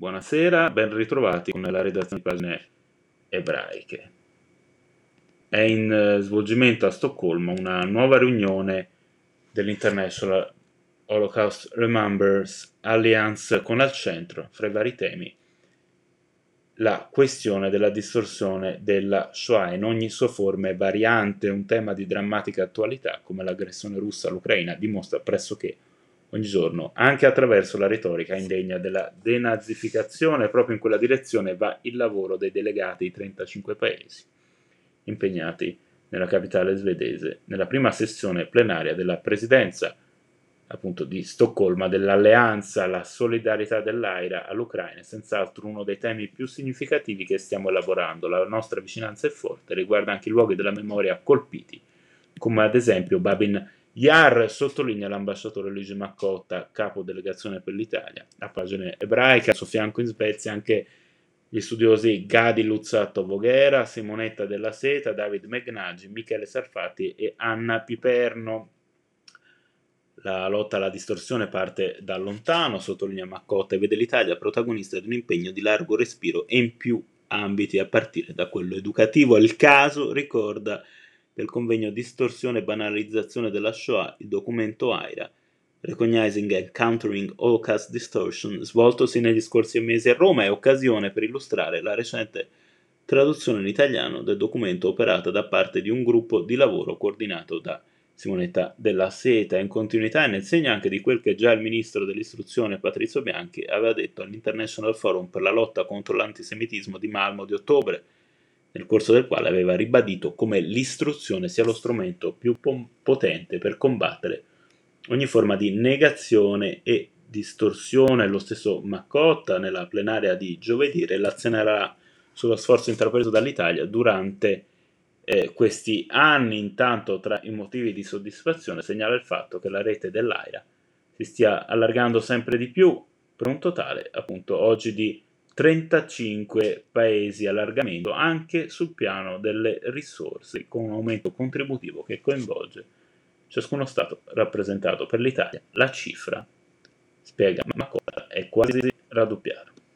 Buonasera, ben ritrovati con la redazione di pagine ebraiche. È in eh, svolgimento a Stoccolma una nuova riunione dell'International Holocaust Remembers Alliance con al centro, fra i vari temi, la questione della distorsione della Shoah in ogni sua forma e variante, un tema di drammatica attualità come l'aggressione russa all'Ucraina dimostra pressoché ogni giorno, anche attraverso la retorica indegna della denazificazione, proprio in quella direzione va il lavoro dei delegati di 35 paesi impegnati nella capitale svedese nella prima sessione plenaria della presidenza appunto di Stoccolma dell'alleanza, la solidarietà dell'AIRA all'Ucraina è senz'altro uno dei temi più significativi che stiamo elaborando. La nostra vicinanza è forte, riguarda anche i luoghi della memoria colpiti, come ad esempio Babin Yar sottolinea l'ambasciatore Luigi Maccotta, capo delegazione per l'Italia. A pagine ebraiche, a suo fianco in Svezia, anche gli studiosi Gadi Luzzato Voghera, Simonetta della Seta, David Megnaggi, Michele Sarfati e Anna Piperno. La lotta alla distorsione parte da lontano, sottolinea Maccotta, e vede l'Italia protagonista di un impegno di largo respiro e in più ambiti, a partire da quello educativo. È il caso, ricorda, del convegno Distorsione e banalizzazione della Shoah, il documento AIRA, Recognizing and Countering Holocaust Distortion, svoltosi negli scorsi mesi a Roma, è occasione per illustrare la recente traduzione in italiano del documento operata da parte di un gruppo di lavoro coordinato da Simonetta della Seta, in continuità e nel segno anche di quel che già il ministro dell'istruzione Patrizio Bianchi aveva detto all'International Forum per la lotta contro l'antisemitismo di Malmo di ottobre, nel corso del quale aveva ribadito come l'istruzione sia lo strumento più potente per combattere ogni forma di negazione e distorsione. Lo stesso Maccotta nella plenaria di giovedì relazionerà sullo sforzo intrapreso dall'Italia durante eh, questi anni. Intanto, tra i motivi di soddisfazione, segnala il fatto che la rete dell'AIRA si stia allargando sempre di più per un totale appunto oggi di 35 paesi allargamento anche sul piano delle risorse con un aumento contributivo che coinvolge ciascuno Stato rappresentato per l'Italia. La cifra, spiega Macola, è quasi raddoppiata.